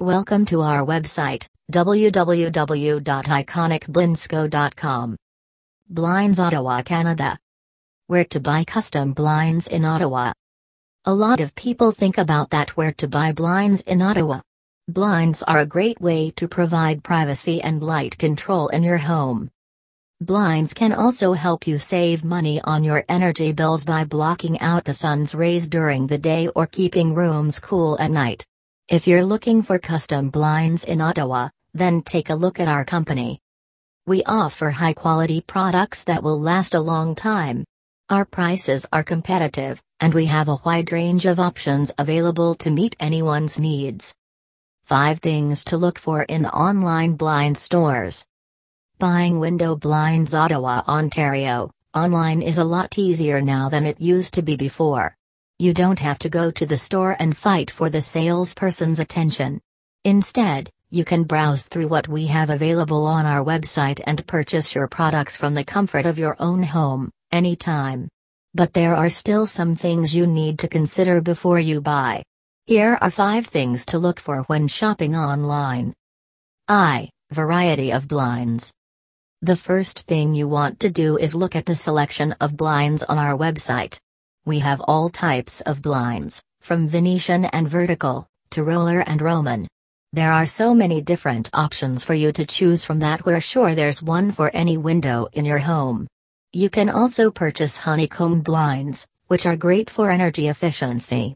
Welcome to our website, www.iconicblindsco.com. Blinds Ottawa, Canada. Where to buy custom blinds in Ottawa. A lot of people think about that where to buy blinds in Ottawa. Blinds are a great way to provide privacy and light control in your home. Blinds can also help you save money on your energy bills by blocking out the sun's rays during the day or keeping rooms cool at night. If you're looking for custom blinds in Ottawa, then take a look at our company. We offer high quality products that will last a long time. Our prices are competitive, and we have a wide range of options available to meet anyone's needs. 5 Things to Look For in Online Blind Stores Buying window blinds Ottawa, Ontario, online is a lot easier now than it used to be before. You don't have to go to the store and fight for the salesperson's attention. Instead, you can browse through what we have available on our website and purchase your products from the comfort of your own home, anytime. But there are still some things you need to consider before you buy. Here are 5 things to look for when shopping online. I. Variety of blinds. The first thing you want to do is look at the selection of blinds on our website. We have all types of blinds, from Venetian and vertical, to roller and Roman. There are so many different options for you to choose from that we're sure there's one for any window in your home. You can also purchase honeycomb blinds, which are great for energy efficiency.